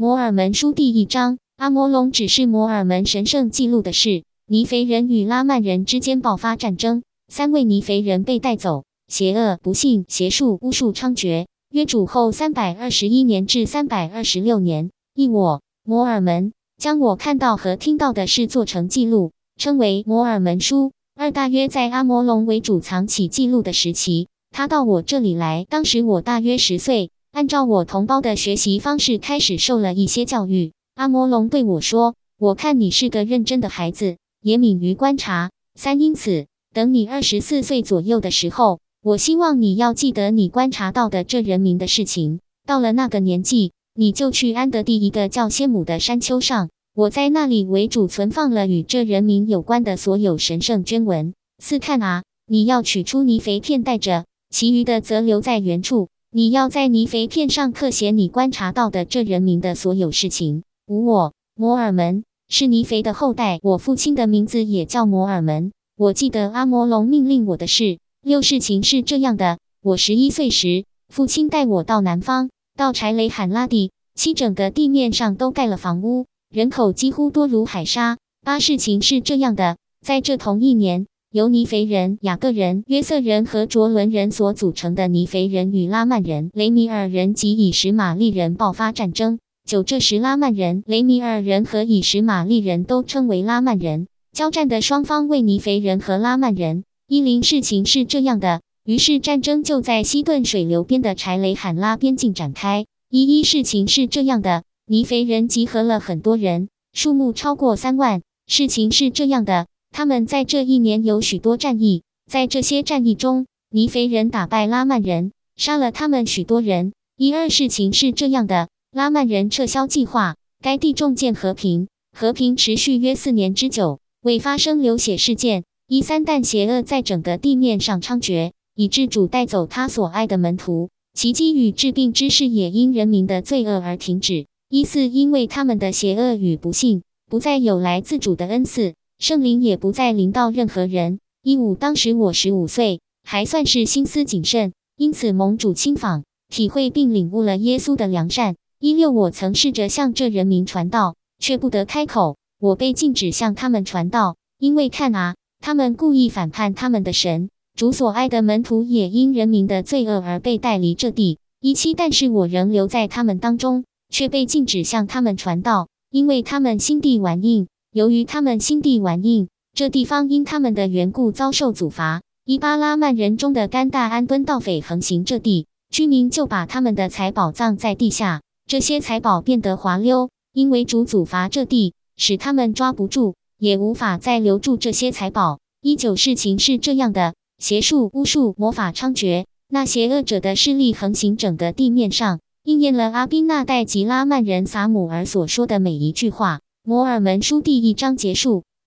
摩尔门书第一章，阿摩隆只是摩尔门神圣记录的事。尼腓人与拉曼人之间爆发战争，三位尼腓人被带走，邪恶、不幸、邪术、巫术猖獗。约主后三百二十一年至三百二十六年，一我摩尔门将我看到和听到的事做成记录，称为摩尔门书。二大约在阿摩隆为主藏起记录的时期，他到我这里来，当时我大约十岁。按照我同胞的学习方式，开始受了一些教育。阿摩龙对我说：“我看你是个认真的孩子，也敏于观察。三，因此，等你二十四岁左右的时候，我希望你要记得你观察到的这人民的事情。到了那个年纪，你就去安德第一个叫先母的山丘上，我在那里为主存放了与这人民有关的所有神圣捐文。四，看啊，你要取出泥肥片带着，其余的则留在原处。”你要在泥肥片上刻写你观察到的这人民的所有事情。五，我摩尔门是泥肥的后代，我父亲的名字也叫摩尔门。我记得阿摩龙命令我的事。六，事情是这样的：我十一岁时，父亲带我到南方，到柴雷罕拉地。七，整个地面上都盖了房屋，人口几乎多如海沙。八，事情是这样的：在这同一年。由尼肥人、雅各人、约瑟人和卓伦人所组成的尼肥人与拉曼人、雷米尔人及以实玛利人爆发战争。九，这时拉曼人、雷米尔人和以实玛利人都称为拉曼人。交战的双方为尼肥人和拉曼人。一零，事情是这样的，于是战争就在西顿水流边的柴雷罕拉边境展开。一一，事情是这样的，尼肥人集合了很多人，数目超过三万。事情是这样的。他们在这一年有许多战役，在这些战役中，尼腓人打败拉曼人，杀了他们许多人。一二事情是这样的：拉曼人撤销计划，该地重建和平，和平持续约四年之久，未发生流血事件。一三但邪恶在整个地面上猖獗，以致主带走他所爱的门徒。奇迹与治病之事也因人民的罪恶而停止。一四因为他们的邪恶与不幸，不再有来自主的恩赐。圣灵也不再临到任何人。一五，当时我十五岁，还算是心思谨慎，因此蒙主亲访，体会并领悟了耶稣的良善。一六，我曾试着向这人民传道，却不得开口。我被禁止向他们传道，因为看啊，他们故意反叛他们的神。主所爱的门徒也因人民的罪恶而被带离这地。一七，但是我仍留在他们当中，却被禁止向他们传道，因为他们心地顽硬。由于他们心地顽硬，这地方因他们的缘故遭受阻罚。伊巴拉曼人中的甘大安敦盗匪横行这地，居民就把他们的财宝葬在地下，这些财宝变得滑溜，因为主阻罚这地，使他们抓不住，也无法再留住这些财宝。一九事情是这样的：邪术、巫术、魔法猖獗，那邪恶者的势力横行整个地面上，应验了阿宾那代吉拉曼人撒姆尔所说的每一句话。摩尔门书第一章结束。